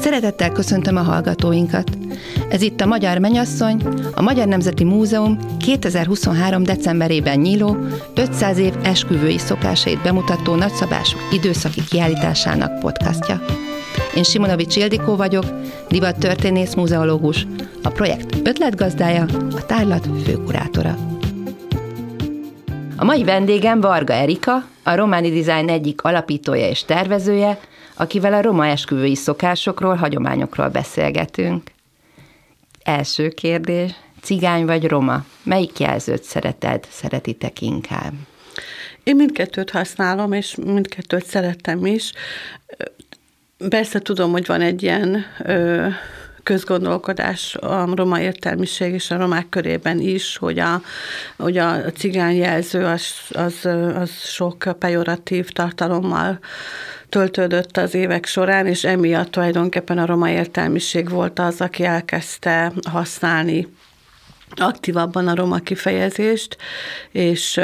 Szeretettel köszöntöm a hallgatóinkat. Ez itt a Magyar Menyasszony, a Magyar Nemzeti Múzeum 2023. decemberében nyíló 500 év esküvői szokásait bemutató nagyszabású időszaki kiállításának podcastja. Én Simonovics Ildikó vagyok, divattörténész muzeológus, a projekt ötletgazdája, a tárlat főkurátora. A mai vendégem Varga Erika, a Romani Design egyik alapítója és tervezője, akivel a roma esküvői szokásokról, hagyományokról beszélgetünk. Első kérdés, cigány vagy roma? Melyik jelzőt szereted, szeretitek inkább? Én mindkettőt használom, és mindkettőt szerettem is. Persze tudom, hogy van egy ilyen ö, közgondolkodás a roma értelmiség és a romák körében is, hogy a, hogy a cigány jelző az, az, az sok pejoratív tartalommal töltődött az évek során, és emiatt tulajdonképpen a roma értelmiség volt az, aki elkezdte használni aktívabban a roma kifejezést, és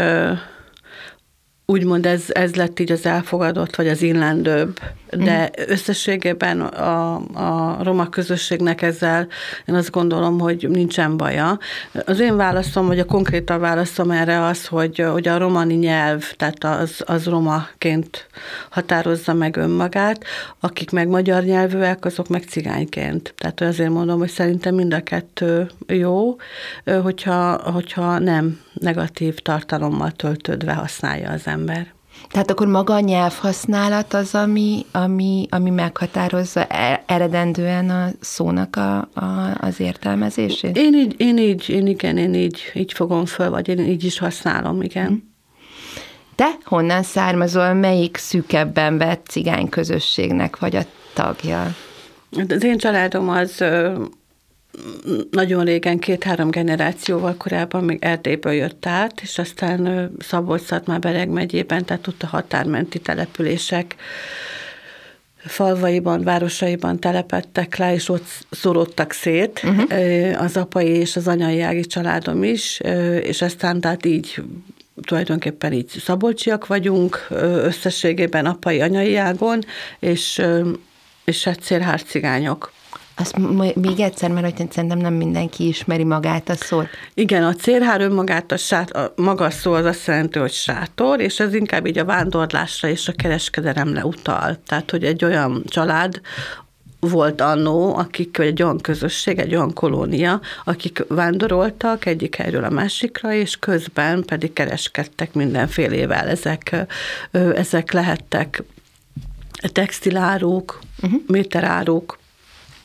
úgymond ez, ez lett így az elfogadott, vagy az illendőbb, de mm. összességében a, a roma közösségnek ezzel én azt gondolom, hogy nincsen baja. Az én válaszom, vagy a konkrétabb válaszom erre az, hogy, hogy a romani nyelv, tehát az, az romaként határozza meg önmagát, akik meg magyar nyelvűek, azok meg cigányként. Tehát azért mondom, hogy szerintem mind a kettő jó, hogyha, hogyha nem negatív tartalommal töltődve használja az ember. Tehát akkor maga a nyelvhasználat az, ami, ami, ami meghatározza e, eredendően a szónak a, a, az értelmezését? Én így, én így, én igen, én így, így fogom föl, vagy én így is használom, igen. Hm. Te honnan származol, melyik szűkebben vett cigány közösségnek vagy a tagja? Az én családom az nagyon régen, két-három generációval korábban még Erdélyből jött át, és aztán Szabolcs-Szatmár-Bereg megyében, tehát ott a határmenti települések falvaiban, városaiban telepettek le, és ott szorodtak szét uh-huh. az apai és az anyai ági családom is, és aztán tehát így tulajdonképpen így szabolcsiak vagyunk, összességében apai, anyai ágon, és, és hát célhárcigányok. Azt még egyszer, mert hogy szerintem nem mindenki ismeri magát a szót. Igen, a cérhár önmagát, a, sát, a maga szó az azt jelenti, hogy sátor, és ez inkább így a vándorlásra és a kereskedelemre utal. Tehát, hogy egy olyan család, volt annó, akik egy olyan közösség, egy olyan kolónia, akik vándoroltak egyik helyről a másikra, és közben pedig kereskedtek mindenfélével. Ezek, ezek lehettek textiláruk, uh-huh. méteráruk,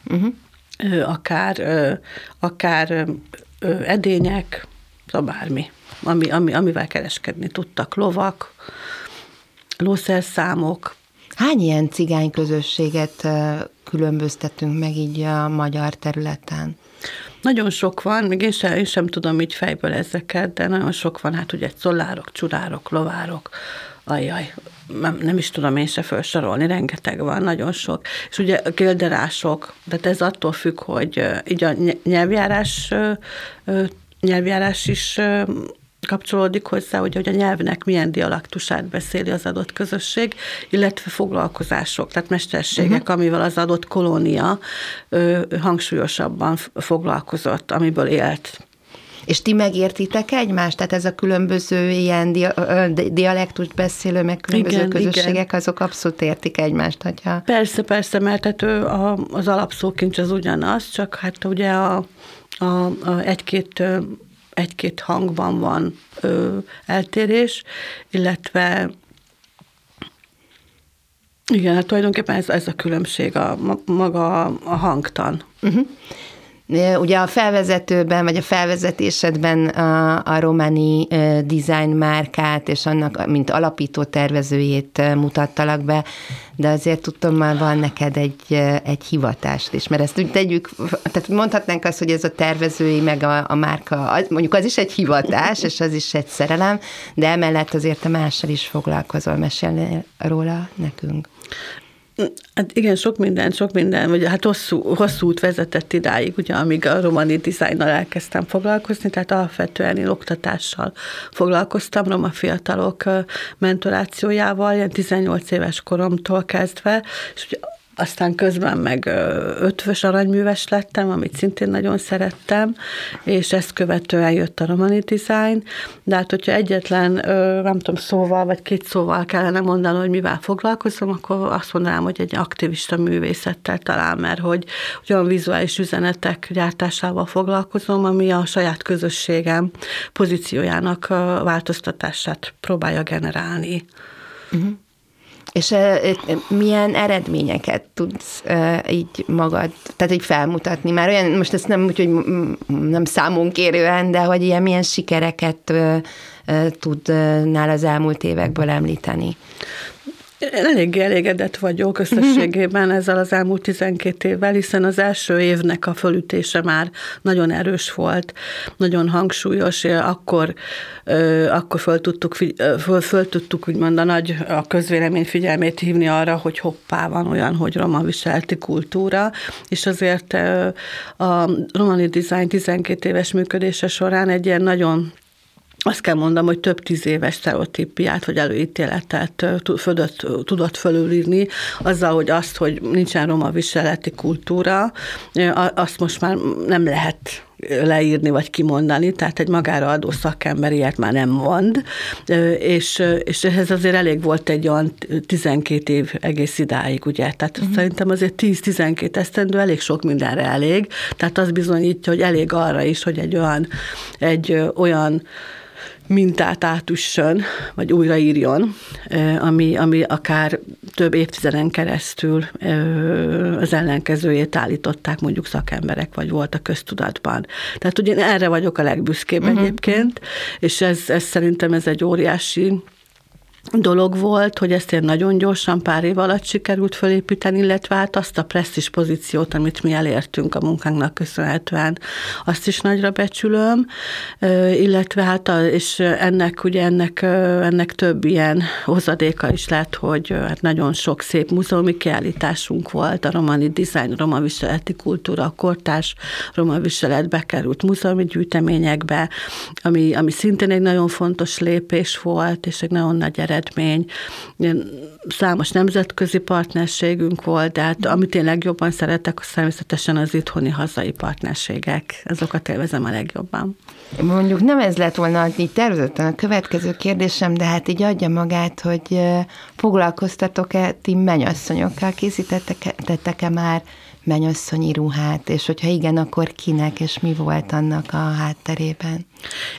uh-huh. akár, akár edények, szóval bármi, ami, ami, amivel kereskedni tudtak, lovak, lószerszámok. Hány ilyen cigány közösséget különböztetünk meg így a magyar területen? Nagyon sok van, még én sem, én sem tudom így fejből ezeket, de nagyon sok van, hát ugye szolárok, csurárok, lovárok, ajjaj, nem, nem is tudom én se felsorolni, rengeteg van, nagyon sok. És ugye a gilderások, tehát ez attól függ, hogy így a nyelvjárás, nyelvjárás is kapcsolódik hozzá, hogy, hogy a nyelvnek milyen dialaktusát beszéli az adott közösség, illetve foglalkozások, tehát mesterségek, uh-huh. amivel az adott kolónia ö, hangsúlyosabban foglalkozott, amiből élt. És ti megértitek egymást? Tehát ez a különböző ilyen dialektust beszélő, meg különböző igen, közösségek, igen. azok abszolút értik egymást, hogyha... Persze, persze, mert hát ő a, az alapszókincs az ugyanaz, csak hát ugye a, a, a egy-két egy-két hangban van ö, eltérés, illetve igen, hát tulajdonképpen ez, ez a különbség, a, maga a hangtan. Uh-huh. Ugye a felvezetőben, vagy a felvezetésedben a, a Romani design márkát és annak, mint alapító tervezőjét mutattalak be, de azért tudom, már van neked egy, egy hivatást is, mert ezt úgy tegyük, tehát mondhatnánk azt, hogy ez a tervezői, meg a, a márka, az, mondjuk az is egy hivatás, és az is egy szerelem, de emellett azért a mással is foglalkozol, mesélni róla nekünk. Hát igen, sok minden, sok minden, vagy hát hosszú, hosszú út vezetett idáig, ugye, amíg a romani dizájnnal elkezdtem foglalkozni, tehát alapvetően én oktatással foglalkoztam, roma fiatalok mentorációjával, ilyen 18 éves koromtól kezdve, és ugye aztán közben meg ötvös aranyműves lettem, amit szintén nagyon szerettem, és ezt követően jött a romani design, de hát hogyha egyetlen, nem tudom, szóval, vagy két szóval kellene mondani, hogy mivel foglalkozom, akkor azt mondanám, hogy egy aktivista művészettel talán, mert hogy, olyan vizuális üzenetek gyártásával foglalkozom, ami a saját közösségem pozíciójának változtatását próbálja generálni. Uh-huh. És milyen eredményeket tudsz így magad, tehát így felmutatni? Már olyan, most ezt nem úgy, hogy nem számon kérően, de hogy ilyen milyen sikereket tudnál az elmúlt évekből említeni? Én eléggé elégedett vagyok összességében ezzel az elmúlt 12 évvel, hiszen az első évnek a fölütése már nagyon erős volt, nagyon hangsúlyos, akkor, akkor föl tudtuk, föl, föl tudtuk úgymond a nagy a közvélemény figyelmét hívni arra, hogy hoppá, van olyan, hogy roma viselti kultúra, és azért a romani design 12 éves működése során egy ilyen nagyon azt kell mondom, hogy több tíz éves sztereotípiát vagy előítéletet tudott, tudott fölülírni, azzal, hogy azt, hogy nincsen roma viseleti kultúra, azt most már nem lehet leírni vagy kimondani, tehát egy magára adó szakember ilyet már nem mond, és, és ehhez azért elég volt egy olyan 12 év egész idáig, ugye, tehát uh-huh. szerintem azért 10-12 esztendő elég sok mindenre elég, tehát az bizonyítja, hogy elég arra is, hogy egy olyan, egy olyan mintát átüssön, vagy újraírjon, ami, ami akár több évtizeden keresztül az ellenkezőjét állították mondjuk szakemberek, vagy volt a köztudatban. Tehát ugye erre vagyok a legbüszkébb uh-huh. egyébként, és ez, ez szerintem ez egy óriási dolog volt, hogy ezt én nagyon gyorsan pár év alatt sikerült fölépíteni, illetve hát azt a presztis pozíciót, amit mi elértünk a munkánknak köszönhetően, azt is nagyra becsülöm, illetve hát a, és ennek ugye ennek, ennek több ilyen hozadéka is lett, hogy hát nagyon sok szép múzeumi kiállításunk volt, a romani dizájn, roma viseleti kultúra, a kortárs roma viselet bekerült múzeumi gyűjteményekbe, ami, ami szintén egy nagyon fontos lépés volt, és egy nagyon nagy eredmény. Számos nemzetközi partnerségünk volt, de hát amit én legjobban szeretek, az természetesen az itthoni hazai partnerségek. Azokat élvezem a legjobban. Mondjuk nem ez lett volna így tervezetten a következő kérdésem, de hát így adja magát, hogy foglalkoztatok-e ti mennyasszonyokkal, készítettek-e már mennyasszonyi ruhát, és hogyha igen, akkor kinek, és mi volt annak a hátterében?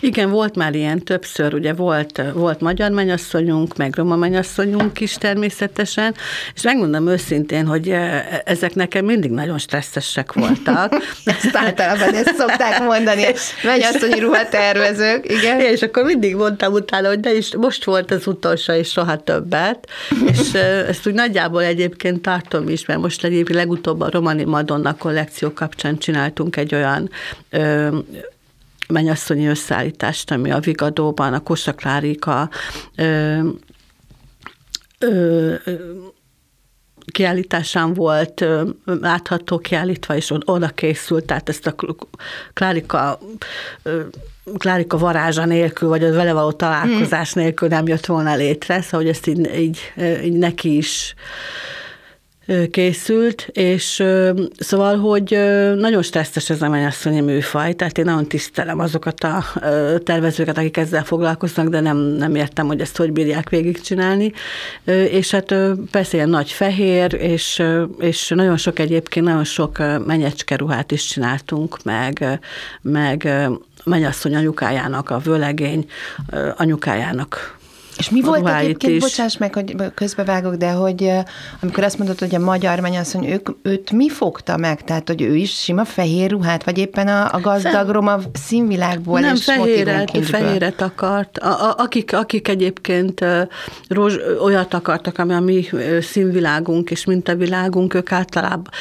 Igen, volt már ilyen többször, ugye volt, volt magyar mennyasszonyunk, meg roma mennyasszonyunk is természetesen, és megmondom őszintén, hogy e, ezek nekem mindig nagyon stresszesek voltak. ezt általában ezt szokták mondani, mennyasszonyi ruhatervezők, igen. És akkor mindig mondtam utána, hogy de is most volt az utolsó, és soha többet, és e, ezt úgy nagyjából egyébként tartom is, mert most egyébként legutóbb a Romani Madonna kollekció kapcsán csináltunk egy olyan mennyasszonyi összeállítást, ami a Vigadóban, a Kosaklárika ö, ö, kiállításán volt látható kiállítva, és oda készült, tehát ezt a Klárika Klárika varázsa nélkül, vagy a vele való találkozás hmm. nélkül nem jött volna létre, szóval hogy ezt így, így, így neki is készült, és szóval, hogy nagyon stresszes ez a mennyasszonyi műfaj, tehát én nagyon tisztelem azokat a tervezőket, akik ezzel foglalkoznak, de nem, nem értem, hogy ezt hogy bírják végigcsinálni. És hát persze ilyen nagy fehér, és, és nagyon sok egyébként, nagyon sok menyecske ruhát is csináltunk, meg, meg mennyasszony anyukájának, a vőlegény anyukájának és mi volt egyébként, is. bocsáss meg, hogy közbevágok, de hogy amikor azt mondod, hogy a magyar mennyasszony, ők, őt mi fogta meg? Tehát, hogy ő is sima fehér ruhát, vagy éppen a, a gazdag roma színvilágból Nem, és fehéret, fehéret akart. A, a, akik, akik egyébként rózs, olyat akartak, ami a mi színvilágunk és mintavilágunk, ők általában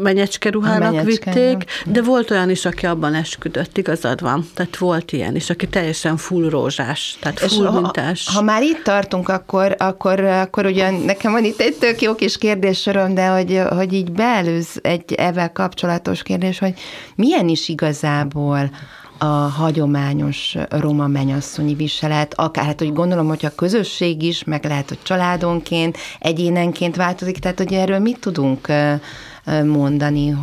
menyecske ruhának menyecske, vitték, nem. de volt olyan is, aki abban esküdött, igazad van. Tehát volt ilyen is, aki teljesen full rózsás, tehát full és mintás más. Ha már itt tartunk, akkor, akkor, akkor ugyan nekem van itt egy tök jó kis kérdéssorom, de hogy, hogy így beelőz egy ezzel kapcsolatos kérdés, hogy milyen is igazából a hagyományos roma menyasszonyi viselet, akár hát, hogy gondolom, hogy a közösség is, meg lehet, hogy családonként, egyénenként változik, tehát hogy erről mit tudunk mondani,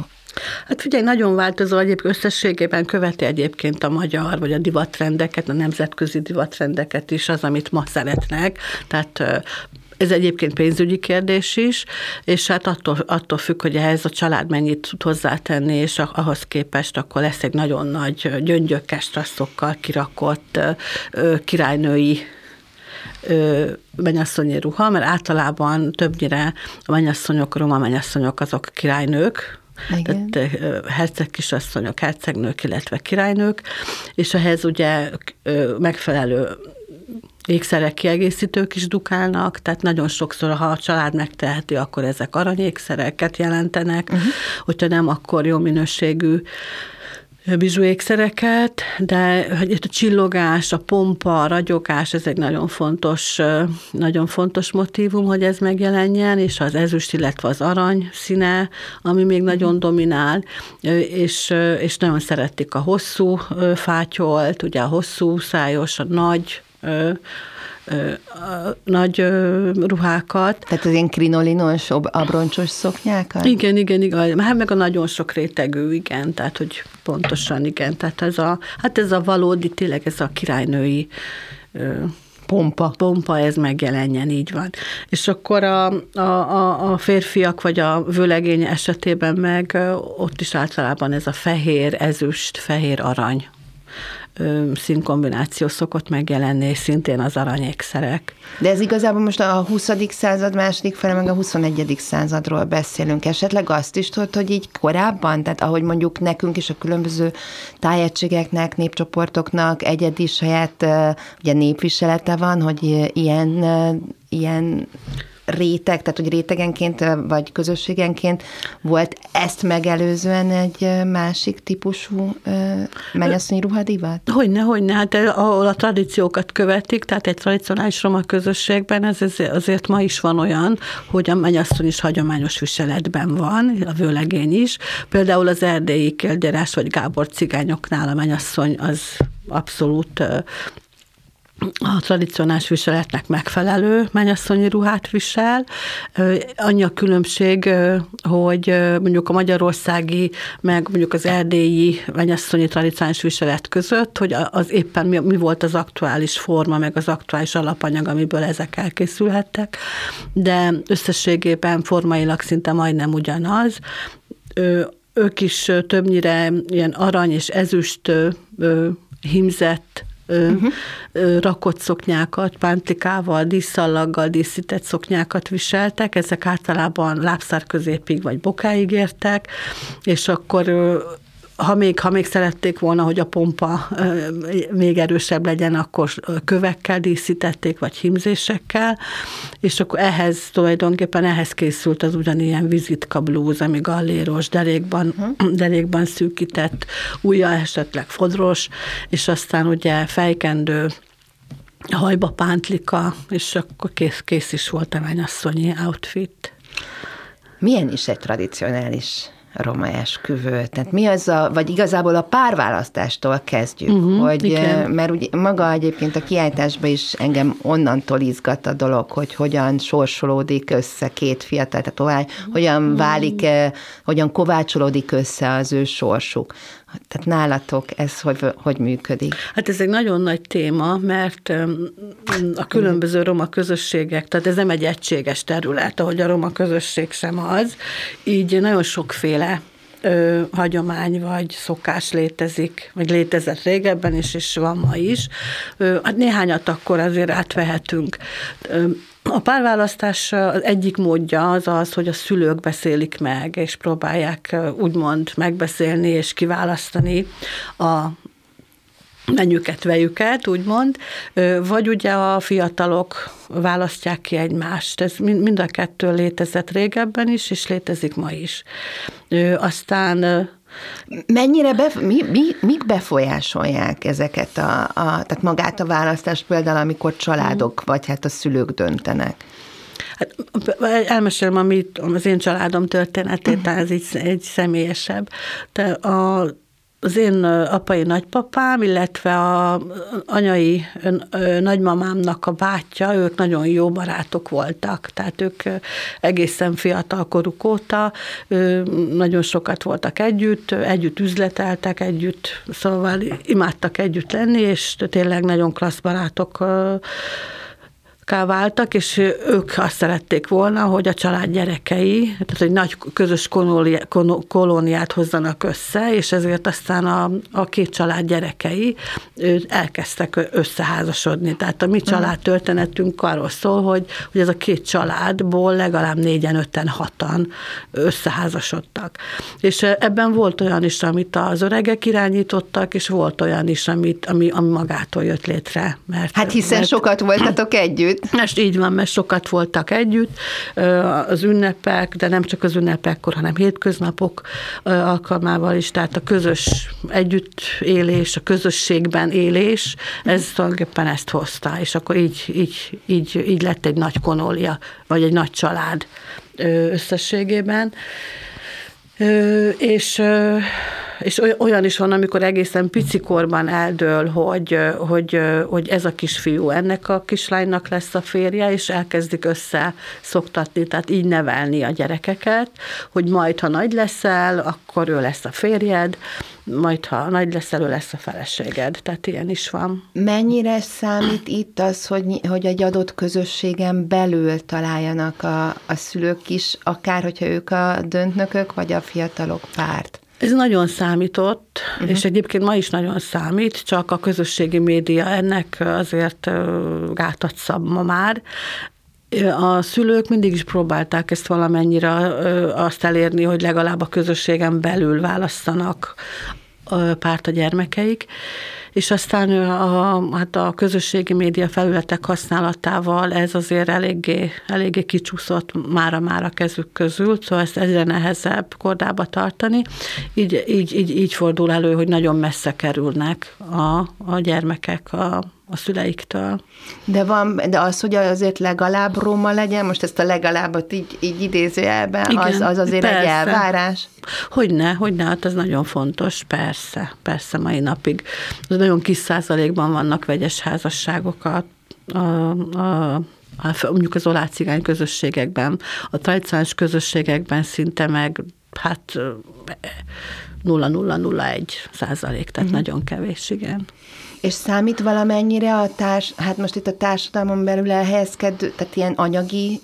Hát figyelj, nagyon változó, egyébként összességében követi egyébként a magyar, vagy a divatrendeket, a nemzetközi divatrendeket is az, amit ma szeretnek. Tehát ez egyébként pénzügyi kérdés is, és hát attól, attól függ, hogy ehhez a család mennyit tud hozzátenni, és ahhoz képest akkor lesz egy nagyon nagy gyöngyökes stresszokkal kirakott királynői mennyasszonyi ruha, mert általában többnyire a mennyasszonyok, roma mennyasszonyok azok királynők, igen. Tehát herceg kisasszonyok, hercegnők, illetve királynők, és ehhez ugye megfelelő ékszerek kiegészítők is dukálnak, tehát nagyon sokszor, ha a család megteheti, akkor ezek aranyékszereket jelentenek, uh-huh. hogyha nem, akkor jó minőségű bizsúékszereket, de hogy a csillogás, a pompa, a ragyogás, ez egy nagyon fontos, nagyon fontos motivum, hogy ez megjelenjen, és az ezüst, illetve az arany színe, ami még nagyon dominál, és, és nagyon szeretik a hosszú fátyolt, ugye a hosszú szájos, a nagy nagy ruhákat. Tehát az ilyen krinolinos, abroncsos szoknyákat? Igen, igen, igen. Hát meg a nagyon sok rétegű, igen, tehát hogy pontosan, igen. Tehát ez a, hát ez a valódi, tényleg ez a királynői pompa. Pompa, ez megjelenjen, így van. És akkor a, a, a, a férfiak vagy a vőlegény esetében meg ott is általában ez a fehér, ezüst, fehér arany színkombináció szokott megjelenni, és szintén az aranyékszerek. De ez igazából most a 20. század második fele, meg a 21. századról beszélünk. Esetleg azt is tudod, hogy így korábban, tehát ahogy mondjuk nekünk is a különböző tájegységeknek, népcsoportoknak egyedi saját ugye népviselete van, hogy ilyen, ilyen réteg, tehát hogy rétegenként vagy közösségenként volt ezt megelőzően egy másik típusú mennyasszonyi ruhadivat? Hogyne, hogyne, hát ahol a tradíciókat követik, tehát egy tradicionális roma közösségben ez azért ma is van olyan, hogy a mennyasszony is hagyományos viseletben van, a vőlegény is. Például az erdélyi kérderás vagy Gábor cigányoknál a mennyasszony az abszolút a tradicionális viseletnek megfelelő mennyasszonyi ruhát visel. Annyi a különbség, hogy mondjuk a magyarországi, meg mondjuk az erdélyi mennyasszonyi tradicionális viselet között, hogy az éppen mi, mi volt az aktuális forma, meg az aktuális alapanyag, amiből ezek elkészülhettek, de összességében formailag szinte majdnem ugyanaz. Ők is többnyire ilyen arany és ezüst himzett uh-huh. rakott szoknyákat, pántikával, díszallaggal díszített szoknyákat viseltek, ezek általában lábszár középig vagy bokáig értek, és akkor ha még, ha még szerették volna, hogy a pompa még erősebb legyen, akkor kövekkel díszítették, vagy himzésekkel, és akkor ehhez tulajdonképpen ehhez készült az ugyanilyen vizitka blúz, ami galléros, derékban, uh-huh. derékban szűkített, újja esetleg fodros, és aztán ugye fejkendő, hajba pántlika, és akkor kész, kész is volt a mennyasszonyi outfit. Milyen is egy tradicionális roma esküvő. Tehát mi az a, vagy igazából a párválasztástól kezdjük, uh-huh, hogy, igen. mert ugye maga egyébként a kiállításban is engem onnantól izgat a dolog, hogy hogyan sorsolódik össze két fiatal, tehát tovább, hogyan uh-huh. válik, hogyan kovácsolódik össze az ő sorsuk. Tehát nálatok ez hogy, hogy működik? Hát ez egy nagyon nagy téma, mert a különböző roma közösségek, tehát ez nem egy egységes terület, ahogy a roma közösség sem az, így nagyon sokféle ö, hagyomány vagy szokás létezik, vagy létezett régebben is, és van ma is. Ö, hát néhányat akkor azért átvehetünk. Ö, a párválasztás egyik módja az az, hogy a szülők beszélik meg, és próbálják úgymond megbeszélni és kiválasztani a menjüket, vejüket, úgymond, vagy ugye a fiatalok választják ki egymást. Ez mind a kettő létezett régebben is, és létezik ma is. Aztán Mennyire, bef- mi, mi, mik befolyásolják ezeket a, a, tehát magát a választást például, amikor családok, vagy hát a szülők döntenek? Hát elmesélem, amit az én családom történetét, ez egy, egy személyesebb. De a az én apai nagypapám, illetve a anyai nagymamámnak a bátyja, ők nagyon jó barátok voltak, tehát ők egészen fiatal koruk óta nagyon sokat voltak együtt, együtt üzleteltek, együtt, szóval imádtak együtt lenni, és tényleg nagyon klassz barátok váltak, és ők azt szerették volna, hogy a család gyerekei, tehát egy nagy közös kolóniát hozzanak össze, és ezért aztán a, a két család gyerekei elkezdtek összeházasodni. Tehát a mi mhm. család történetünk arról szól, hogy, hogy ez a két családból legalább négyen, öten, hatan összeházasodtak. És ebben volt olyan is, amit az öregek irányítottak, és volt olyan is, amit, ami, ami magától jött létre. Mert, hát hiszen mert, sokat voltatok együtt. Most így van, mert sokat voltak együtt, az ünnepek, de nem csak az ünnepekkor, hanem hétköznapok alkalmával is, tehát a közös együttélés, a közösségben élés, ez tulajdonképpen ezt hozta, és akkor így, így, így, így lett egy nagy konólia, vagy egy nagy család összességében. És és olyan is van, amikor egészen picikorban eldől, hogy, hogy, hogy ez a kisfiú ennek a kislánynak lesz a férje, és elkezdik össze szoktatni, tehát így nevelni a gyerekeket, hogy majd, ha nagy leszel, akkor ő lesz a férjed, majd ha nagy leszel, ő lesz a feleséged. Tehát ilyen is van. Mennyire számít itt az, hogy, hogy egy adott közösségen belül találjanak a, a szülők is, akár hogyha ők a döntnökök, vagy a fiatalok párt? Ez nagyon számított, uh-huh. és egyébként ma is nagyon számít, csak a közösségi média ennek azért gátat szab ma már. A szülők mindig is próbálták ezt valamennyire azt elérni, hogy legalább a közösségen belül választanak párt a gyermekeik, és aztán a, hát a közösségi média felületek használatával ez azért eléggé, eléggé kicsúszott mára-mára kezük közül, szóval ezt egyre nehezebb kordába tartani. Így, így, így, így fordul elő, hogy nagyon messze kerülnek a, a gyermekek a, a szüleiktől. De van, de az, hogy azért legalább Róma legyen, most ezt a legalábbot így, így idézőjelben, Igen, az, az azért persze. egy elvárás? Hogyne, hogyne, hát ez nagyon fontos, persze, persze mai napig. Az nagyon kis százalékban vannak vegyes házasságok a, a, a mondjuk az olácigány közösségekben, a tradicionális közösségekben szinte meg hát 0,001 százalék, tehát uh-huh. nagyon kevés, igen. És számít valamennyire a társ, hát most itt a társadalmon belül elhelyezkedő, tehát ilyen anyagi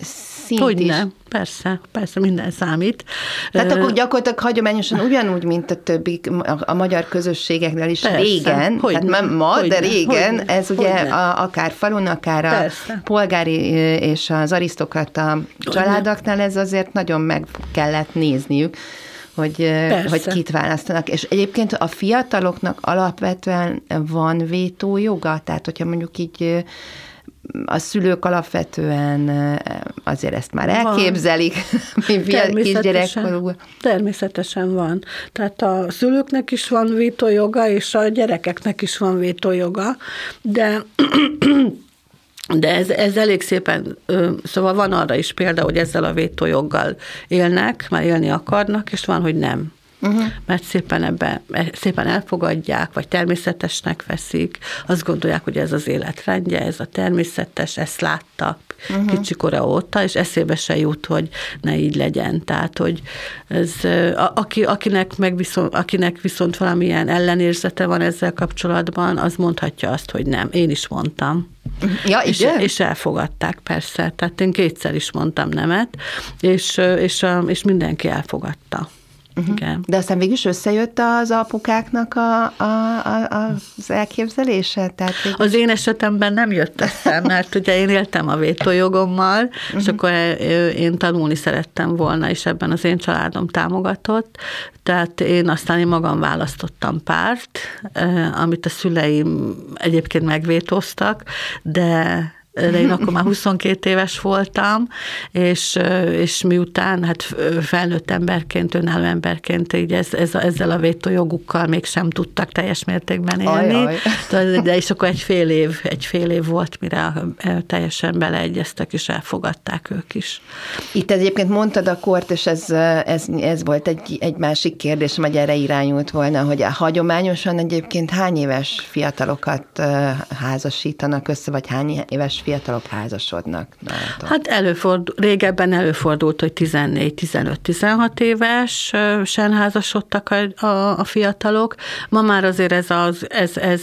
szint Hogy is? persze, persze, minden számít. Tehát akkor gyakorlatilag hagyományosan ugyanúgy, mint a többi, a, magyar közösségeknél is persze, régen, tehát nem ma, hogyne, de régen, hogyne, ez ugye a, akár falun, akár a persze. polgári és az arisztokrata családoknál ez azért nagyon meg kellett nézniük hogy, hogy kit választanak. És egyébként a fiataloknak alapvetően van vétójoga? Tehát, hogyha mondjuk így a szülők alapvetően azért ezt már elképzelik, mi természetesen, természetesen van. Tehát a szülőknek is van vétójoga, és a gyerekeknek is van vétójoga, de de ez, ez elég szépen, szóval van arra is példa, hogy ezzel a vétójoggal élnek, már élni akarnak, és van, hogy nem. Uh-huh. Mert szépen ebbe, e, szépen elfogadják, vagy természetesnek veszik, azt gondolják, hogy ez az életrendje, ez a természetes, ezt látta uh-huh. kicsikora óta, és eszébe se jut, hogy ne így legyen. Tehát, hogy ez, aki, akinek, meg viszont, akinek viszont valamilyen ellenérzete van ezzel kapcsolatban, az mondhatja azt, hogy nem. Én is mondtam. Ja, és, és elfogadták, persze. Tehát én kétszer is mondtam nemet, és, és, és mindenki elfogadta. Uh-huh. Igen. De aztán végül is összejött az apukáknak a, a, a, az elképzelése? Tehát végül... Az én esetemben nem jött össze, mert ugye én éltem a vétójogommal, uh-huh. és akkor én tanulni szerettem volna, és ebben az én családom támogatott, tehát én aztán én magam választottam párt, amit a szüleim egyébként megvétóztak, de de én akkor már 22 éves voltam, és, és miután hát felnőtt emberként, önálló emberként így ez, ez, ezzel a vétójogukkal mégsem tudtak teljes mértékben élni. Ajaj. De, de és akkor egy fél év, egy fél év volt, mire teljesen beleegyeztek, és elfogadták ők is. Itt egyébként mondtad a kort, és ez, ez, ez volt egy, egy másik kérdés, vagy erre irányult volna, hogy hagyományosan egyébként hány éves fiatalokat házasítanak össze, vagy hány éves fiatalok házasodnak? Hát előfordul, régebben előfordult, hogy 14-15-16 éves sen házasodtak a, a, a fiatalok. Ma már azért ez, az, ez, ez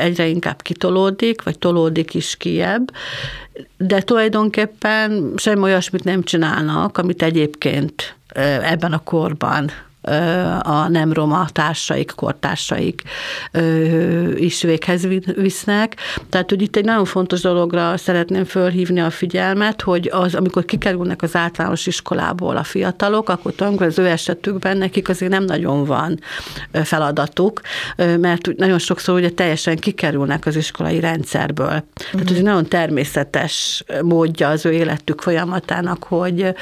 egyre inkább kitolódik, vagy tolódik is kiebb, de tulajdonképpen semmi olyasmit nem csinálnak, amit egyébként ebben a korban a nem roma társaik, kortársaik is véghez visznek. Tehát, hogy itt egy nagyon fontos dologra szeretném fölhívni a figyelmet, hogy az, amikor kikerülnek az általános iskolából a fiatalok, akkor tulajdonképpen az ő esetükben nekik azért nem nagyon van feladatuk, mert nagyon sokszor ugye teljesen kikerülnek az iskolai rendszerből. Uh-huh. Tehát, hogy nagyon természetes módja az ő életük folyamatának, hogy,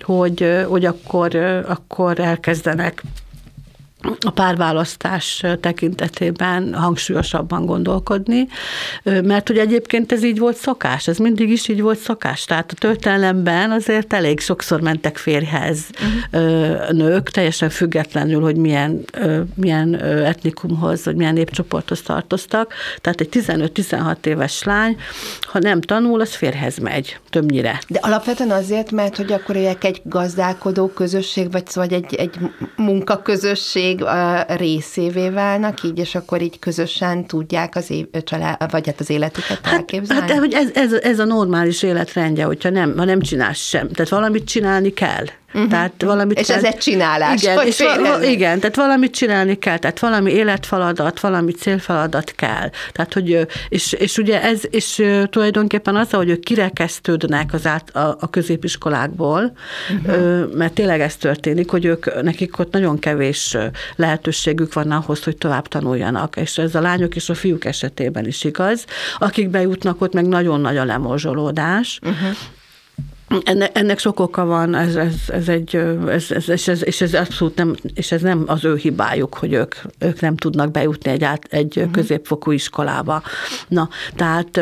hogy, hogy akkor, akkor elkezdenek track a párválasztás tekintetében hangsúlyosabban gondolkodni, mert hogy egyébként ez így volt szokás, ez mindig is így volt szokás. Tehát a történelemben azért elég sokszor mentek férjhez uh-huh. nők, teljesen függetlenül, hogy milyen, milyen etnikumhoz, vagy milyen népcsoporthoz tartoztak. Tehát egy 15-16 éves lány, ha nem tanul, az férhez megy, többnyire. De alapvetően azért, mert hogy akkor egy gazdálkodó közösség, vagy, vagy egy, egy munkaközösség, cég részévé válnak így, és akkor így közösen tudják az év, család, vagy hát az életüket hát, elképzelni? Hát, hogy ez, ez, ez a normális életrendje, hogyha nem, ha nem csinálsz sem. Tehát valamit csinálni kell. Uh-huh. Tehát valamit és ez egy csinálás. Igen, és va- igen, tehát valamit csinálni kell, tehát valami életfeladat, valami célfeladat kell. Tehát, hogy, és, és ugye ez, és tulajdonképpen az, hogy ők kirekesztődnek az át, a, a középiskolákból, uh-huh. mert tényleg ez történik, hogy ők, nekik ott nagyon kevés lehetőségük van ahhoz, hogy tovább tanuljanak, és ez a lányok és a fiúk esetében is igaz. Akik bejutnak, ott meg nagyon nagy a lemorzsolódás, uh-huh. Ennek, ennek sok oka van, ez, ez, ez egy, ez, ez, és, ez, és ez abszolút nem, és ez nem az ő hibájuk, hogy ők, ők nem tudnak bejutni egy, át, egy uh-huh. középfokú iskolába. Na, tehát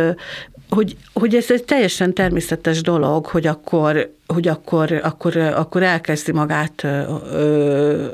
hogy, hogy ez egy teljesen természetes dolog, hogy akkor, hogy akkor, akkor, akkor elkezdi magát ö,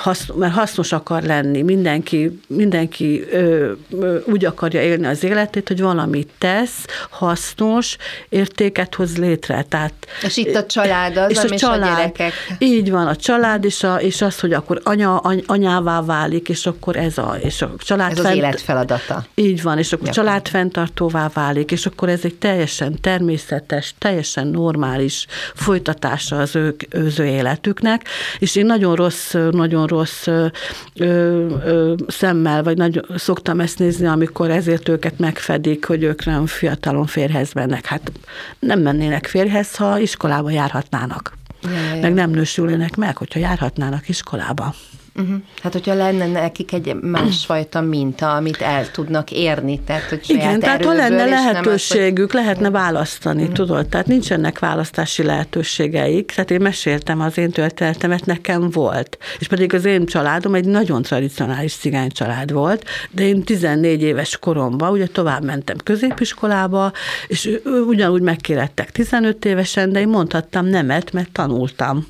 hasz, mert hasznos akar lenni, mindenki, mindenki ö, ö, úgy akarja élni az életét, hogy valamit tesz, hasznos, értéket hoz létre. Tehát, és itt a család az, és a, család, a gyerekek. Így van, a család, és, a, és az, hogy akkor anya, any, anyává válik, és akkor ez a, és a család ez fent, az élet feladata. Így van, és akkor család családfenntartóvá válik, és akkor ez egy teljesen természetes, teljesen normális folytatása az ő, az ő életüknek, és én nagyon rossz, nagyon rossz ö, ö, szemmel, vagy nagy, szoktam ezt nézni, amikor ezért őket megfedik, hogy ők nem fiatalon férhez mennek. Hát nem mennének férhez, ha iskolába járhatnának. Ja, ja. Meg nem nősülnének meg, hogyha járhatnának iskolába. Uh-huh. Hát, hogyha lenne nekik egy másfajta minta, amit el tudnak érni, tehát, hogy Igen, tehát ha lenne lehetőségük, az, lehetne választani, uh-huh. tudod, tehát nincsenek választási lehetőségeik, tehát én meséltem az én történetemet, nekem volt, és pedig az én családom egy nagyon tradicionális cigány család volt, de én 14 éves koromban ugye tovább mentem középiskolába, és ugyanúgy megkérettek 15 évesen, de én mondhattam nemet, mert tanultam.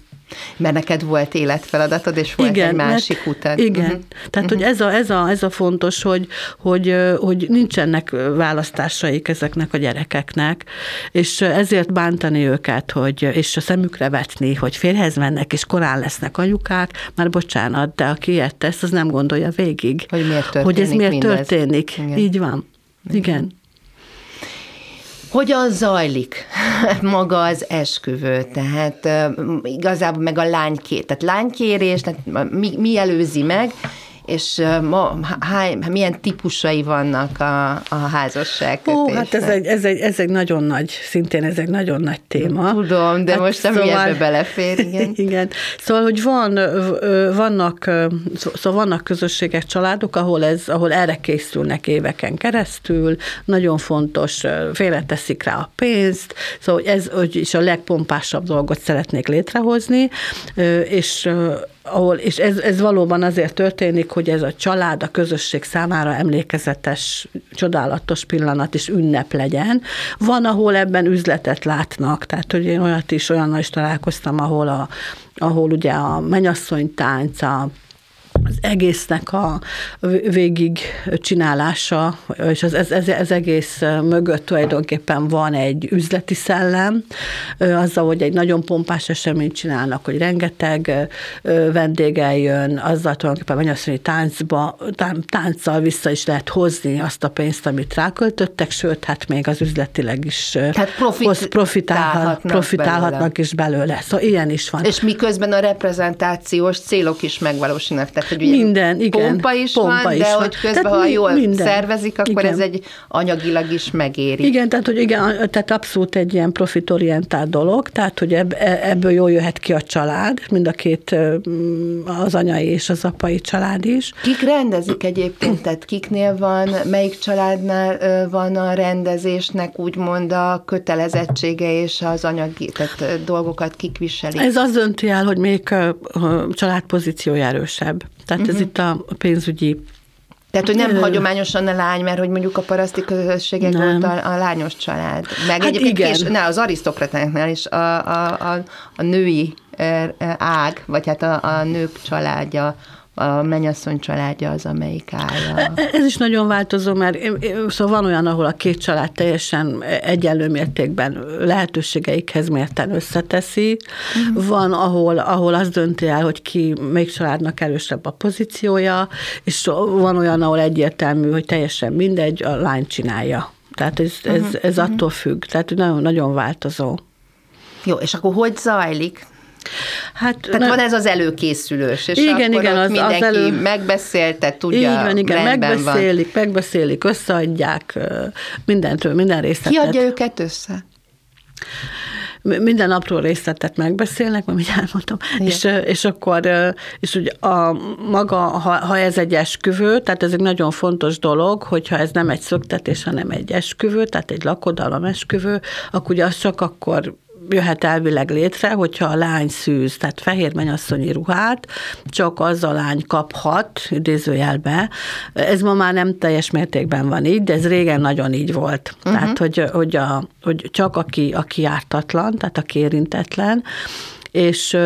Mert neked volt életfeladatod, és volt igen, egy másik mert, utad. Igen. Uh-huh. Tehát, uh-huh. hogy ez a, ez, a, ez a fontos, hogy, hogy, hogy nincsenek választásaik ezeknek a gyerekeknek, és ezért bántani őket, hogy, és a szemükre vetni, hogy férhez mennek, és korán lesznek anyukák, már bocsánat, de aki ilyet tesz, az nem gondolja végig. Hogy miért történik Hogy ez miért mindez. történik. Igen. Így van. Igen. Igen. Hogyan zajlik maga az esküvő? Tehát igazából meg a lánykét, tehát lánykérés, tehát mi, mi előzi meg, és ma, hány, milyen típusai vannak a, a házasság Ó, hát ez egy, ez, egy, ez egy nagyon nagy, szintén ez egy nagyon nagy téma. Tudom, de hát most szóval, ebbe belefér, igen. igen. Szóval, hogy van, vannak, szóval vannak közösségek, családok, ahol, ez, ahol erre készülnek éveken keresztül, nagyon fontos, félreteszik rá a pénzt, szóval ez hogy is a legpompásabb dolgot szeretnék létrehozni, és ahol, és ez, ez valóban azért történik, hogy ez a család, a közösség számára emlékezetes, csodálatos pillanat és ünnep legyen. Van, ahol ebben üzletet látnak, tehát hogy én olyat is, olyannal is találkoztam, ahol, a, ahol ugye a mennyasszony tánca, az egésznek a végig csinálása, és az, ez, ez, ez egész mögött tulajdonképpen van egy üzleti szellem, azzal, hogy egy nagyon pompás eseményt csinálnak, hogy rengeteg vendég eljön, azzal tulajdonképpen mennyasszonyi táncba, tánccal vissza is lehet hozni azt a pénzt, amit ráköltöttek, sőt, hát még az üzletileg is Tehát profit, profitálhatnak, profitálhatnak belőle. is belőle. Szóval ilyen is van. És miközben a reprezentációs célok is megvalósulnak. Tehát hogy ugye minden, igen. Pompa is pompa van, is de van. hogy közben, tehát ha jól minden. szervezik, akkor igen. ez egy anyagilag is megéri. Igen, tehát hogy igen, tehát abszolút egy ilyen profitorientált dolog, tehát hogy ebb, e, ebből jól jöhet ki a család, mind a két az anyai és az apai család is. Kik rendezik egyébként, tehát kiknél van, melyik családnál van a rendezésnek úgymond a kötelezettsége és az anyagi, tehát dolgokat kik viselik? Ez az dönti el, hogy még családpozíciója erősebb. Tehát uh-huh. ez mhm. itt a pénzügyi tehát, hogy nem Ö... hagyományosan a lány, mert hogy mondjuk a paraszti közösségek volt a, a lányos család. Meg hát egyébként igen. Kés, ne, az arisztokratáknál is a, a, a, a női ág, vagy hát a, a nők családja a mennyasszony családja az, amelyik áll. Ez is nagyon változó, mert szóval van olyan, ahol a két család teljesen egyenlő mértékben lehetőségeikhez mérten összeteszi. Uh-huh. Van, ahol, ahol az dönti el, hogy ki, melyik családnak erősebb a pozíciója, és van olyan, ahol egyértelmű, hogy teljesen mindegy, a lány csinálja. Tehát ez, ez, uh-huh. ez uh-huh. attól függ, tehát nagyon, nagyon változó. Jó, és akkor hogy zajlik? Hát, Tehát ne, van ez az előkészülős, és igen, akkor igen, az, mindenki az elő... megbeszélte, tudja, Így van, igen, megbeszélik, van. megbeszélik, összeadják mindentől, minden részletet. Ki adja őket össze? minden apró részletet megbeszélnek, mert így elmondtam, és, és akkor, és ugye a maga, ha, ha ez egy esküvő, tehát ez egy nagyon fontos dolog, hogyha ez nem egy szöktetés, hanem egy esküvő, tehát egy lakodalom esküvő, akkor ugye az csak akkor jöhet elvileg létre, hogyha a lány szűz, tehát fehér mennyasszonyi ruhát, csak az a lány kaphat, idézőjelbe. Ez ma már nem teljes mértékben van így, de ez régen nagyon így volt. Uh-huh. Tehát, hogy, hogy, a, hogy csak aki, aki ártatlan, tehát aki érintetlen, és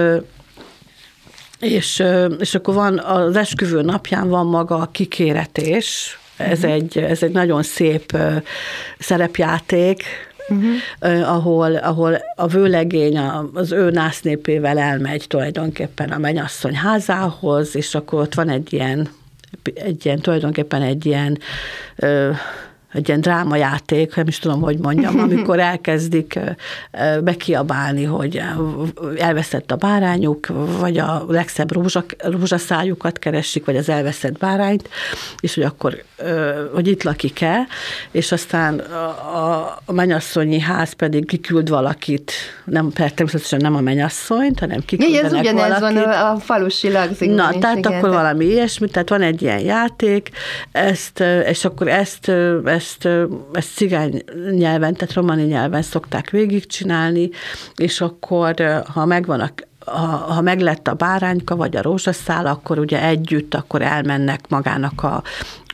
és, és akkor van az esküvő napján van maga a kikéretés, ez, uh-huh. egy, ez egy nagyon szép szerepjáték, uh-huh. ahol, ahol a vőlegény az ő násznépével elmegy tulajdonképpen a menyasszony házához, és akkor ott van egy ilyen, egy ilyen tulajdonképpen egy ilyen egy ilyen drámajáték, nem is tudom, hogy mondjam, amikor elkezdik bekiabálni, hogy elveszett a bárányuk, vagy a legszebb rózsa, rózsaszájukat keresik, vagy az elveszett bárányt, és hogy akkor, hogy itt lakik-e, és aztán a, a mennyasszonyi ház pedig kiküld valakit, nem, természetesen nem a mennyasszonyt, hanem kiküldenek ja, ez ugyanez valakit. van a, a falusi lagzikban Na, tehát igen, akkor de... valami ilyesmi, tehát van egy ilyen játék, ezt, és akkor ezt, ezt ezt, ezt cigány nyelven, tehát romani nyelven szokták végigcsinálni, és akkor, ha megvan a ha, ha meglett a bárányka, vagy a rózsaszál, akkor ugye együtt, akkor elmennek magának a,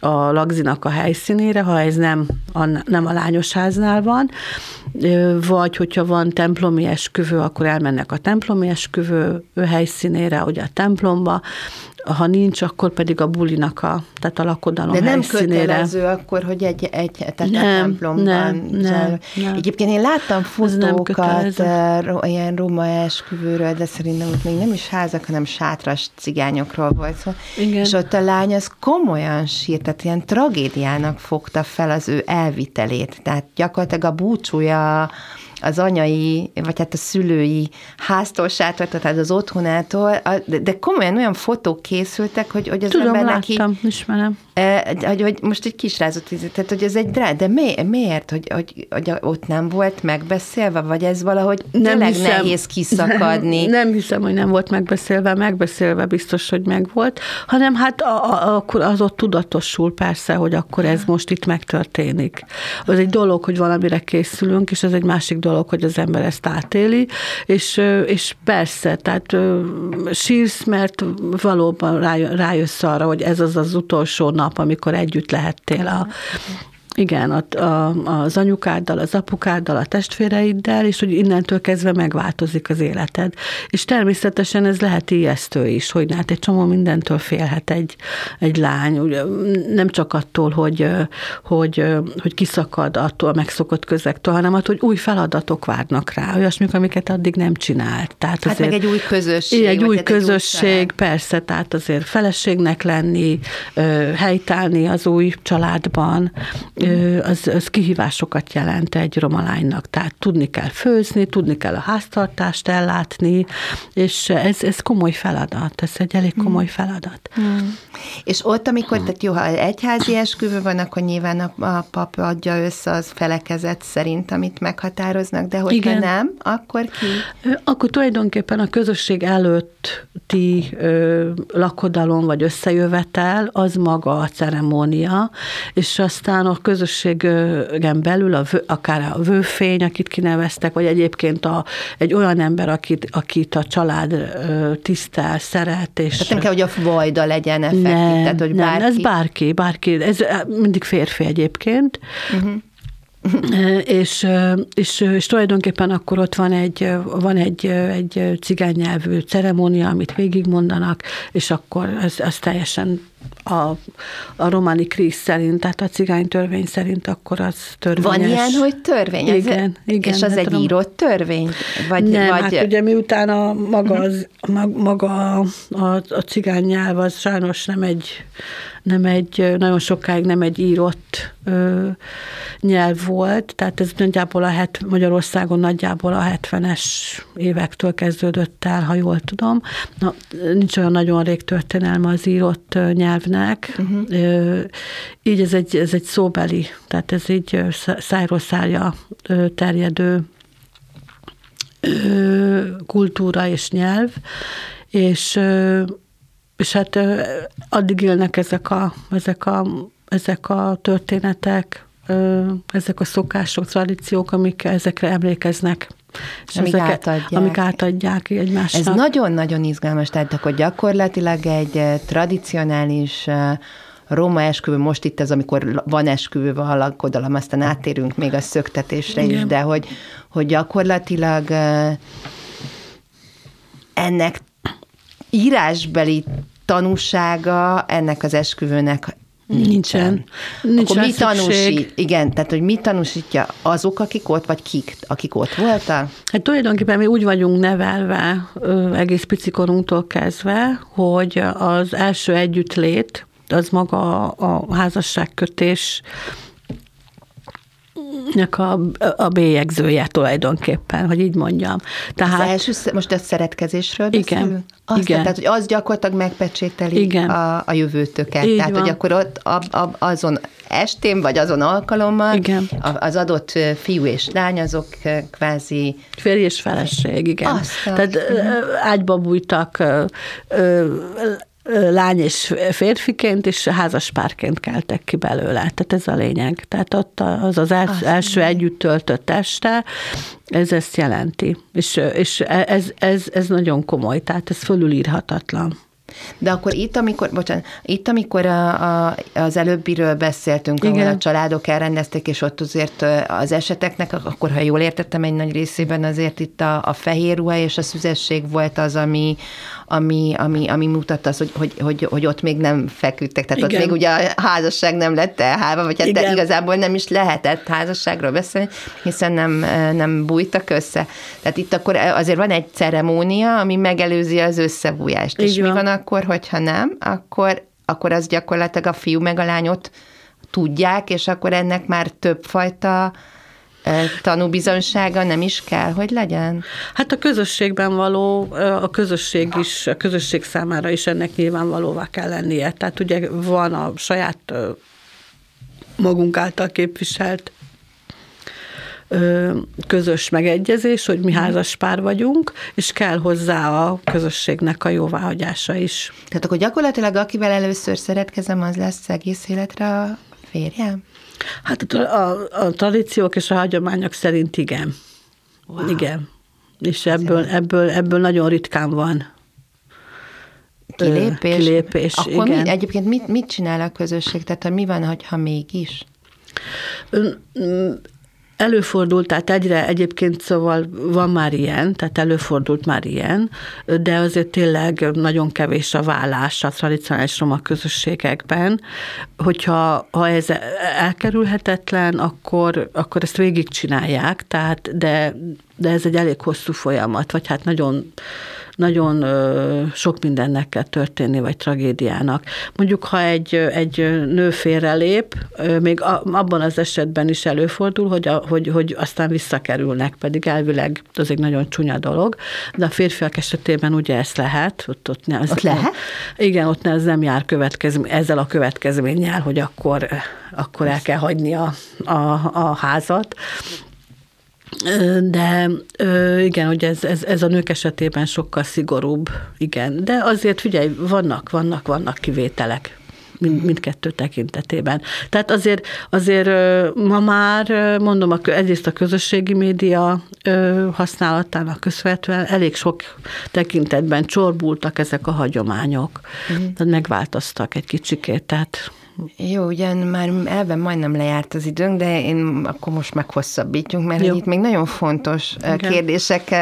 a lagzinak a helyszínére, ha ez nem a, nem a lányos háznál van, vagy hogyha van templomi esküvő, akkor elmennek a templomi esküvő helyszínére, ugye a templomba, ha nincs, akkor pedig a bulinak a, tehát a lakodalom De nem helyszínére. kötelező akkor, hogy egy, egy tehát nem, a templomban nem, nem, nem. Egyébként én láttam fotókat ilyen roma esküvőről, de szerintem ott még nem is házak, hanem sátras cigányokról volt szó. Igen. És ott a lány az komolyan sírt, tehát ilyen tragédiának fogta fel az ő elvitelét. Tehát gyakorlatilag a búcsúja az anyai, vagy hát a szülői háztól sátortól, tehát az otthonától, de komolyan olyan fotók készültek, hogy, hogy az Tudom, embernek láttam, így, ismerem. Hogy, hogy most egy kisrázott, tehát hogy ez egy drá, de mi, miért, hogy, hogy, hogy ott nem volt megbeszélve, vagy ez valahogy nem tényleg hiszem, nehéz kiszakadni? Nem, nem hiszem, hogy nem volt megbeszélve, megbeszélve biztos, hogy megvolt, hanem hát akkor az ott tudatosul persze, hogy akkor ez most itt megtörténik. Az egy dolog, hogy valamire készülünk, és ez egy másik dolog, hogy az ember ezt átéli, és, és persze, tehát sírsz, mert valóban rájössz arra, hogy ez az az utolsó nap, amikor együtt lehettél a, igen, a, a, az anyukáddal, az apukáddal, a testvéreiddel, és hogy innentől kezdve megváltozik az életed. És természetesen ez lehet ijesztő is, hogy hát egy csomó mindentől félhet egy, egy lány, ugye, nem csak attól, hogy, hogy, hogy kiszakad attól a megszokott közektől, hanem attól, hogy új feladatok várnak rá, olyasmik, amiket addig nem csinált. Tehát hát azért, meg egy új közösség. Egy új közösség, egy persze, tehát azért feleségnek lenni, helytállni az új családban, az, az kihívásokat jelent egy roma lánynak. Tehát tudni kell főzni, tudni kell a háztartást ellátni, és ez, ez komoly feladat, ez egy elég komoly feladat. Hmm. És ott, amikor, tehát jó, ha egyházi esküvő van, akkor nyilván a, a pap adja össze az felekezet szerint, amit meghatároznak, de hogyha Igen. nem, akkor ki? Akkor tulajdonképpen a közösség előtti ö, lakodalom vagy összejövetel, az maga a ceremónia, és aztán a közösség közösségen belül, a, akár a vőfény, akit kineveztek, vagy egyébként a, egy olyan ember, akit, akit a család tisztel, szeret. És tehát nem kell, hogy a vajda legyen effektív, nem, tehát hogy bárki. Nem, ez bárki, bárki, ez mindig férfi egyébként. Uh-huh. és, és, és tulajdonképpen akkor ott van egy, van egy, egy cigánynyelvű ceremónia, amit végigmondanak, és akkor ez, ez teljesen a, a románi kríz szerint, tehát a cigány törvény szerint, akkor az törvényes. Van ilyen, hogy törvény? Igen, ez, igen. És az hát egy írott törvény? Vagy, nem, vagy... hát ugye miután a maga, az, maga a, a, a cigány nyelv az sajnos nem egy nem egy, nagyon sokáig nem egy írott ö, nyelv volt, tehát ez nagyjából a het, Magyarországon nagyjából a 70-es évektől kezdődött el, ha jól tudom. Na, nincs olyan nagyon rég történelme az írott nyelvnek, uh-huh. így ez egy, ez egy szóbeli, tehát ez így szájról szájra terjedő kultúra és nyelv, és és hát addig élnek ezek a, ezek a, ezek a történetek, ezek a szokások, tradíciók, amik ezekre emlékeznek. És amik ezeket, átadják. Amik átadják egymásnak. Ez nagyon-nagyon izgalmas, tehát akkor gyakorlatilag egy tradicionális Roma esküvő, most itt ez, amikor van esküvő, van lakodalom, aztán áttérünk még a szöktetésre Igen. is, de hogy, hogy gyakorlatilag ennek írásbeli tanúsága ennek az esküvőnek Nincsen. Nincsen. Akkor mi tanúsít? Igen, tehát hogy mi tanúsítja azok, akik ott, vagy kik, akik ott voltak? Hát tulajdonképpen mi úgy vagyunk nevelve egész piциkorunktól kezdve, hogy az első együttlét, az maga a házasságkötés a, a bélyegzője tulajdonképpen, hogy így mondjam. Tehát, az első, most a szeretkezésről beszélünk? Igen. Azt igen. Tehát, hogy az gyakorlatilag megpecsételi igen. A, a jövőtöket. Így tehát, van. hogy akkor ott a, a, azon estén, vagy azon alkalommal igen. az adott fiú és lány, azok kvázi... Férj és feleség, igen. Aztán. Tehát ágyba bújtak, lány és férfiként, és házaspárként keltek ki belőle. Tehát ez a lényeg. Tehát ott az az első, első együtt töltött este, ez ezt jelenti. És, és ez, ez, ez nagyon komoly, tehát ez fölülírhatatlan. De akkor itt, amikor, bocsánat, itt, amikor a, a, az előbbiről beszéltünk, Igen. ahol a családok elrendezték, és ott azért az eseteknek, akkor ha jól értettem, egy nagy részében azért itt a, a fehér ruha és a szüzesség volt az, ami, ami, ami, ami mutatta azt, hogy, hogy, hogy, hogy ott még nem feküdtek, tehát Igen. ott még ugye a házasság nem lett elhálva, vagy hát de igazából nem is lehetett házasságról beszélni, hiszen nem, nem bújtak össze. Tehát itt akkor azért van egy ceremónia, ami megelőzi az összebújást. Így és van. mi van akkor, hogyha nem, akkor, akkor az gyakorlatilag a fiú meg a lányot tudják, és akkor ennek már többfajta tanúbizonysága nem is kell, hogy legyen? Hát a közösségben való, a közösség is, a közösség számára is ennek nyilvánvalóvá kell lennie. Tehát ugye van a saját magunk által képviselt közös megegyezés, hogy mi házas pár vagyunk, és kell hozzá a közösségnek a jóváhagyása is. Tehát akkor gyakorlatilag akivel először szeretkezem, az lesz egész életre a férjem? Hát a, a, a tradíciók és a hagyományok szerint igen. Wow. Igen. És ebből, ebből, ebből nagyon ritkán van kilépés. kilépés Akkor igen. Mi, egyébként mit, mit csinál a közösség? Tehát mi van, ha mégis? Előfordult, tehát egyre egyébként szóval van már ilyen, tehát előfordult már ilyen, de azért tényleg nagyon kevés a vállás a tradicionális roma közösségekben. Hogyha ha ez elkerülhetetlen, akkor, akkor ezt végigcsinálják, tehát de, de ez egy elég hosszú folyamat, vagy hát nagyon nagyon sok mindennek kell történni, vagy tragédiának. Mondjuk, ha egy, egy nő félrelép, még abban az esetben is előfordul, hogy, a, hogy, hogy aztán visszakerülnek, pedig elvileg az egy nagyon csúnya dolog, de a férfiak esetében ugye ez lehet. Ott, ott, ne, az, ott lehet? Igen, ott ne, ez nem jár következmény, ezzel a következménnyel, hogy akkor, akkor el kell hagyni a, a, a házat. De igen, hogy ez, ez, ez a nők esetében sokkal szigorúbb, igen. De azért figyelj, vannak, vannak, vannak kivételek mind, mindkettő tekintetében. Tehát azért, azért ma már, mondom, egyrészt a közösségi média használatának köszönhetően elég sok tekintetben csorbultak ezek a hagyományok. Mm. Tehát megváltoztak egy kicsikét, tehát jó, ugyan már elben majdnem lejárt az időnk, de én akkor most meghosszabbítjunk, mert itt még nagyon fontos Igen. kérdések,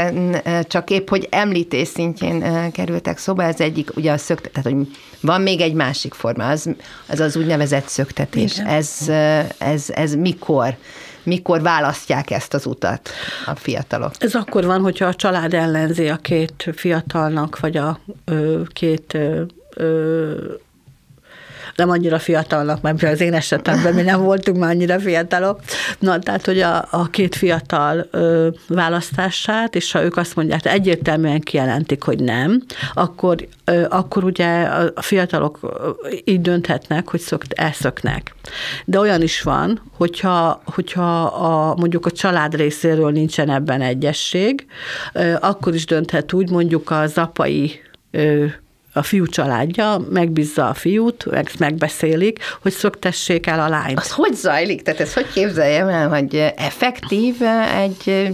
csak épp, hogy említés szintjén kerültek szóba, ez egyik, ugye a szöktet, tehát hogy van még egy másik forma, az az, az úgynevezett szöktetés. Ez, ez, ez mikor? mikor választják ezt az utat a fiatalok? Ez akkor van, hogyha a család ellenzi a két fiatalnak, vagy a ö, két ö, ö, nem annyira fiatalnak, mert az én esetemben mi nem voltunk már annyira fiatalok. Na, tehát, hogy a, a két fiatal ö, választását, és ha ők azt mondják, egyértelműen kijelentik, hogy nem, akkor, ö, akkor ugye a fiatalok így dönthetnek, hogy szökt, elszöknek. De olyan is van, hogyha, hogyha a, mondjuk a család részéről nincsen ebben egyesség, ö, akkor is dönthet úgy, mondjuk az apai a fiú családja megbízza a fiút, meg, megbeszélik, hogy szöktessék el a lányt. Az hogy zajlik? Tehát ez hogy képzeljem el, hogy effektív egy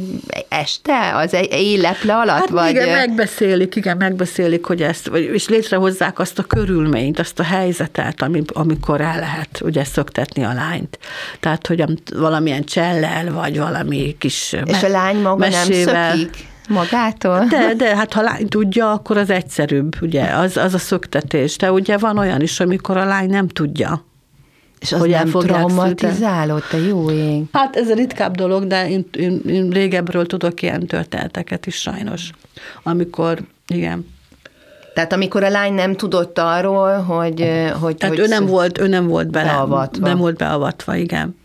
este, az egy éleple alatt? Hát vagy? igen, megbeszélik, igen, megbeszélik, hogy ezt, és létrehozzák azt a körülményt, azt a helyzetet, amikor el lehet ugye szöktetni a lányt. Tehát, hogy valamilyen csellel, vagy valami kis És me- a lány maga mesével. nem szökik? Magától? De, de hát ha lány tudja, akkor az egyszerűbb, ugye, az, az a szöktetés. De ugye van olyan is, amikor a lány nem tudja. És az hogy nem traumatizálód, te jó ég. Hát ez a ritkább dolog, de én, én, én régebről tudok ilyen történeteket is sajnos. Amikor, igen, tehát amikor a lány nem tudott arról, hogy... hogy Tehát hogy ő nem volt, ő nem volt bele, beavatva. Nem volt beavatva, igen.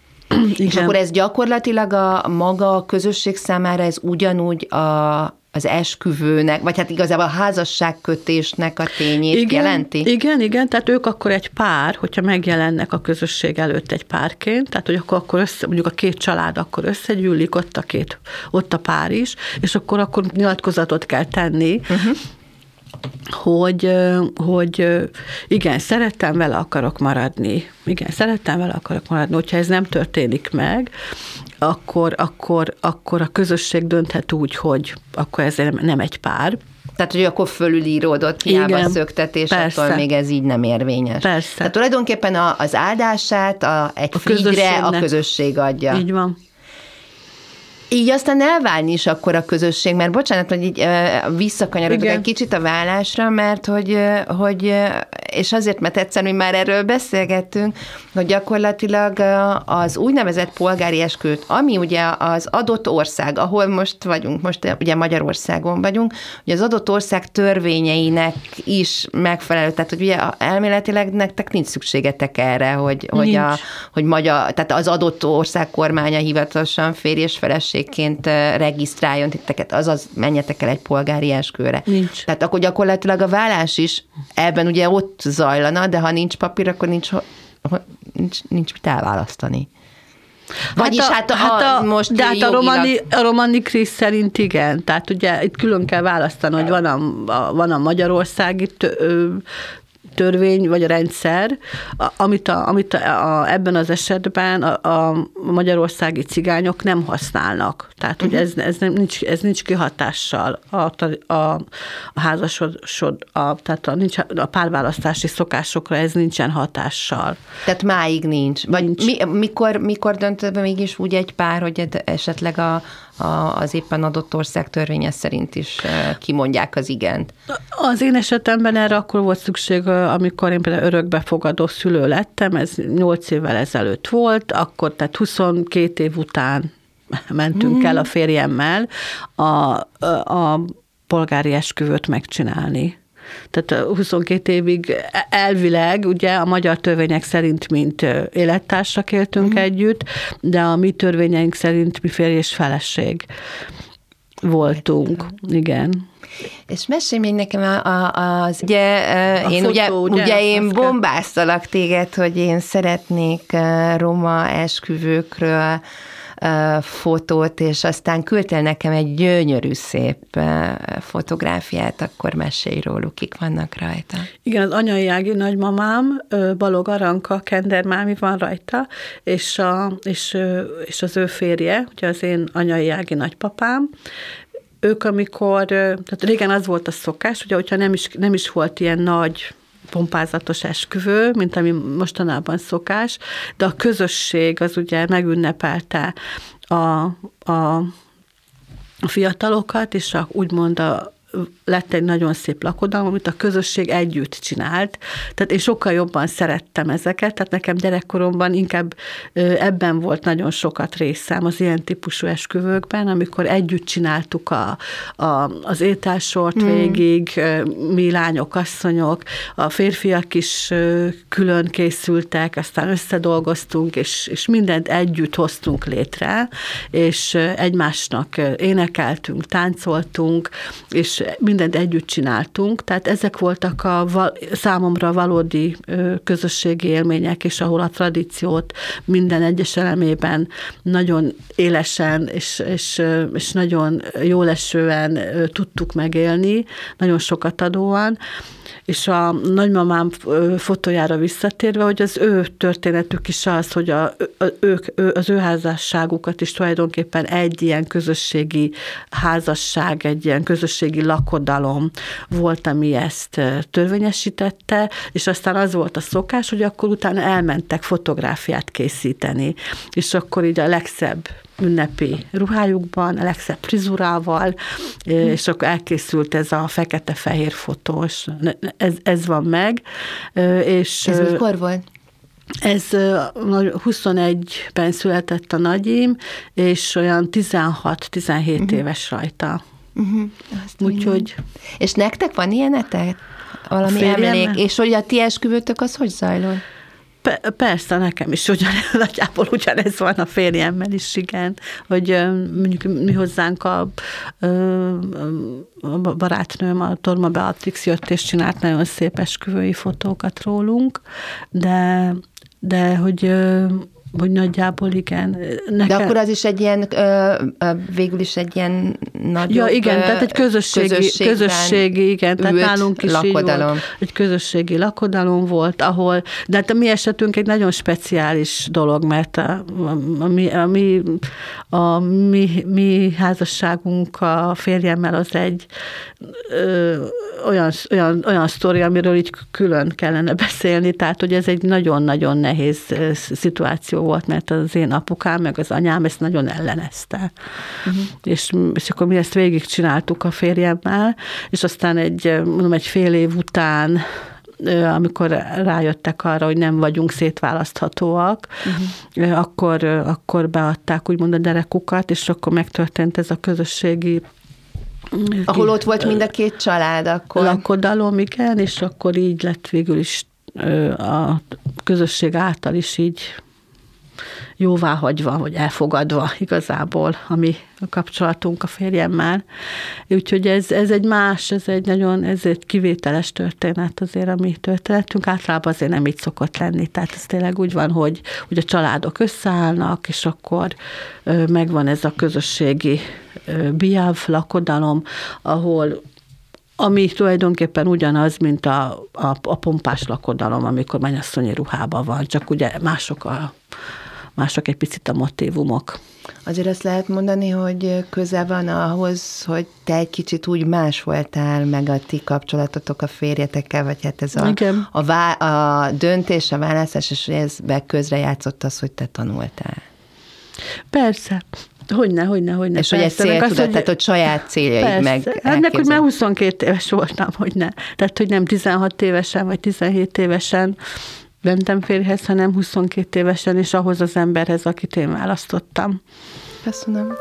Igen. És akkor ez gyakorlatilag a maga a közösség számára ez ugyanúgy a, az esküvőnek, vagy hát igazából a házasságkötésnek a tényét igen, jelenti? Igen, igen, tehát ők akkor egy pár, hogyha megjelennek a közösség előtt egy párként, tehát hogy akkor, akkor össze, mondjuk a két család akkor összegyűlik, ott a két, ott a pár is, és akkor akkor nyilatkozatot kell tenni, uh-huh hogy, hogy igen, szerettem vele akarok maradni. Igen, szerettem vele akarok maradni. Hogyha ez nem történik meg, akkor, akkor, akkor a közösség dönthet úgy, hogy akkor ez nem egy pár, tehát, hogy akkor fölülíródott, hiába Igen, szöktetés, persze. attól még ez így nem érvényes. Persze. Tehát tulajdonképpen a, az áldását a, egy a frigyre a közösség adja. Így van. Így aztán elválni is akkor a közösség, mert bocsánat, hogy így visszakanyarodok egy kicsit a vállásra, mert hogy, hogy és azért, mert egyszerűen már erről beszélgettünk, hogy gyakorlatilag az úgynevezett polgári esküt, ami ugye az adott ország, ahol most vagyunk, most ugye Magyarországon vagyunk, hogy az adott ország törvényeinek is megfelelő, tehát hogy ugye elméletileg nektek nincs szükségetek erre, hogy, hogy, a, hogy magyar, tehát az adott ország kormánya hivatalosan férj és feleségként regisztráljon titeket, azaz menjetek el egy polgári esküvőre. Nincs. Tehát akkor gyakorlatilag a vállás is ebben ugye ott zajlana, de ha nincs papír, akkor nincs, nincs, nincs mit elválasztani. Vagyis hát, a, hát a, hát a, most de hát a romani, a romani Krisz szerint igen. Tehát ugye itt külön kell választani, hogy van a, a, van a magyarországi törvény vagy a rendszer, amit, a, amit a, a, ebben az esetben a, a magyarországi cigányok nem használnak. Tehát, hogy ez, ez, nem, nincs, ez nincs kihatással a, a, a házasod, a, tehát a, nincs, a párválasztási szokásokra ez nincsen hatással. Tehát máig nincs. Vagy nincs. Mi, mikor, mikor döntött mégis úgy egy pár, hogy esetleg a, a, az éppen adott ország törvénye szerint is kimondják az igent. Az én esetemben erre akkor volt szükség, amikor én például örökbefogadó szülő lettem, ez 8 évvel ezelőtt volt, akkor tehát 22 év után mentünk mm. el a férjemmel a, a polgári esküvőt megcsinálni. Tehát 22 évig elvileg, ugye a magyar törvények szerint, mint élettársak éltünk mm. együtt, de a mi törvényeink szerint mi férj és feleség voltunk. Igen. És mesélj még nekem az, ugye, a én fotó, ugye, ugye, ugye én bombáztalak téged, hogy én szeretnék roma esküvőkről fotót, és aztán küldtél nekem egy gyönyörű szép fotográfiát, akkor mesélj róluk, kik vannak rajta. Igen, az anyai ági nagymamám, Balog Aranka, Kendermámi van rajta, és, a, és, és az ő férje, ugye az én anyai ági nagypapám, ők amikor, tehát régen az volt a szokás, ugye, hogyha nem is, nem is volt ilyen nagy pompázatos esküvő, mint ami mostanában szokás, de a közösség az ugye megünnepelte a, a, fiatalokat, és a, úgymond a, lett egy nagyon szép lakodalom, amit a közösség együtt csinált. Tehát én sokkal jobban szerettem ezeket, tehát nekem gyerekkoromban inkább ebben volt nagyon sokat részem az ilyen típusú esküvőkben, amikor együtt csináltuk a, a, az ételsort mm. végig, mi lányok, asszonyok, a férfiak is külön készültek, aztán összedolgoztunk, és, és mindent együtt hoztunk létre, és egymásnak énekeltünk, táncoltunk, és mindent együtt csináltunk, tehát ezek voltak a val- számomra valódi közösségi élmények, és ahol a tradíciót minden egyes elemében nagyon élesen és, és, és nagyon jólesően tudtuk megélni, nagyon sokat adóan, és a nagymamám fotójára visszatérve, hogy az ő történetük is az, hogy a, a, ők, az ő házasságukat is tulajdonképpen egy ilyen közösségi házasság, egy ilyen közösségi lakodalom volt, ami ezt törvényesítette, és aztán az volt a szokás, hogy akkor utána elmentek fotográfiát készíteni, és akkor így a legszebb ünnepi ruhájukban, a legszebb frizurával, és akkor elkészült ez a fekete-fehér fotós. Ez, ez van meg. És ez mikor volt? Ez 21-ben született a nagyim, és olyan 16-17 uh-huh. Mhm. éves rajta. Uh-huh. Úgyhogy... És nektek van ilyenetek? Valami emlék? És hogy a ti esküvőtök az hogy zajlott? Persze, nekem is ugyan, nagyjából ugyanez van a férjemmel is, igen, hogy mondjuk mi hozzánk a, a barátnőm, a Torma Beatrix jött és csinált nagyon szép esküvői fotókat rólunk, de de hogy hogy nagyjából igen. Nekem... De akkor az is egy ilyen, végül is egy ilyen nagy. Ja, igen, tehát egy közösségi, közösségi igen, tehát nálunk is lakodalom. volt, egy közösségi lakodalom volt, ahol, de hát a mi esetünk egy nagyon speciális dolog, mert a, a, mi, a, mi, a mi, mi házasságunk a férjemmel az egy ö, olyan, olyan, olyan sztori, amiről így külön kellene beszélni, tehát hogy ez egy nagyon-nagyon nehéz szituáció volt, mert az én apukám, meg az anyám ezt nagyon ellenezte. Uh-huh. És, és akkor mi ezt végigcsináltuk a férjemmel, és aztán egy, mondom, egy fél év után amikor rájöttek arra, hogy nem vagyunk szétválaszthatóak, uh-huh. akkor, akkor beadták úgymond a derekukat, és akkor megtörtént ez a közösségi ahol ott volt mind a két család akkor. Lakodalom, igen, és akkor így lett végül is a közösség által is így jóváhagyva, vagy elfogadva igazából a mi a kapcsolatunk a férjemmel. Úgyhogy ez, ez egy más, ez egy nagyon, ez egy kivételes történet azért, a mi történetünk. Általában azért nem így szokott lenni. Tehát ez tényleg úgy van, hogy, hogy a családok összeállnak, és akkor megvan ez a közösségi biáv lakodalom, ahol ami tulajdonképpen ugyanaz, mint a, a, a pompás lakodalom, amikor mennyasszonyi ruhában van, csak ugye mások, a, mások egy picit a motivumok. Azért azt lehet mondani, hogy köze van ahhoz, hogy te egy kicsit úgy más voltál, meg a ti kapcsolatotok a férjetekkel, vagy hát ez a, Igen. a, vá, a döntés, a választás, és ez közre játszott az, hogy te tanultál. Persze. Hogyne, hogyne, hogyne. És hogy egy céltudat, hogy, tehát hogy saját céljaid persze. meg Hát nekünk már 22 éves voltam, hogy ne. Tehát, hogy nem 16 évesen, vagy 17 évesen mentem férjhez, hanem 22 évesen, és ahhoz az emberhez, akit én választottam. Köszönöm.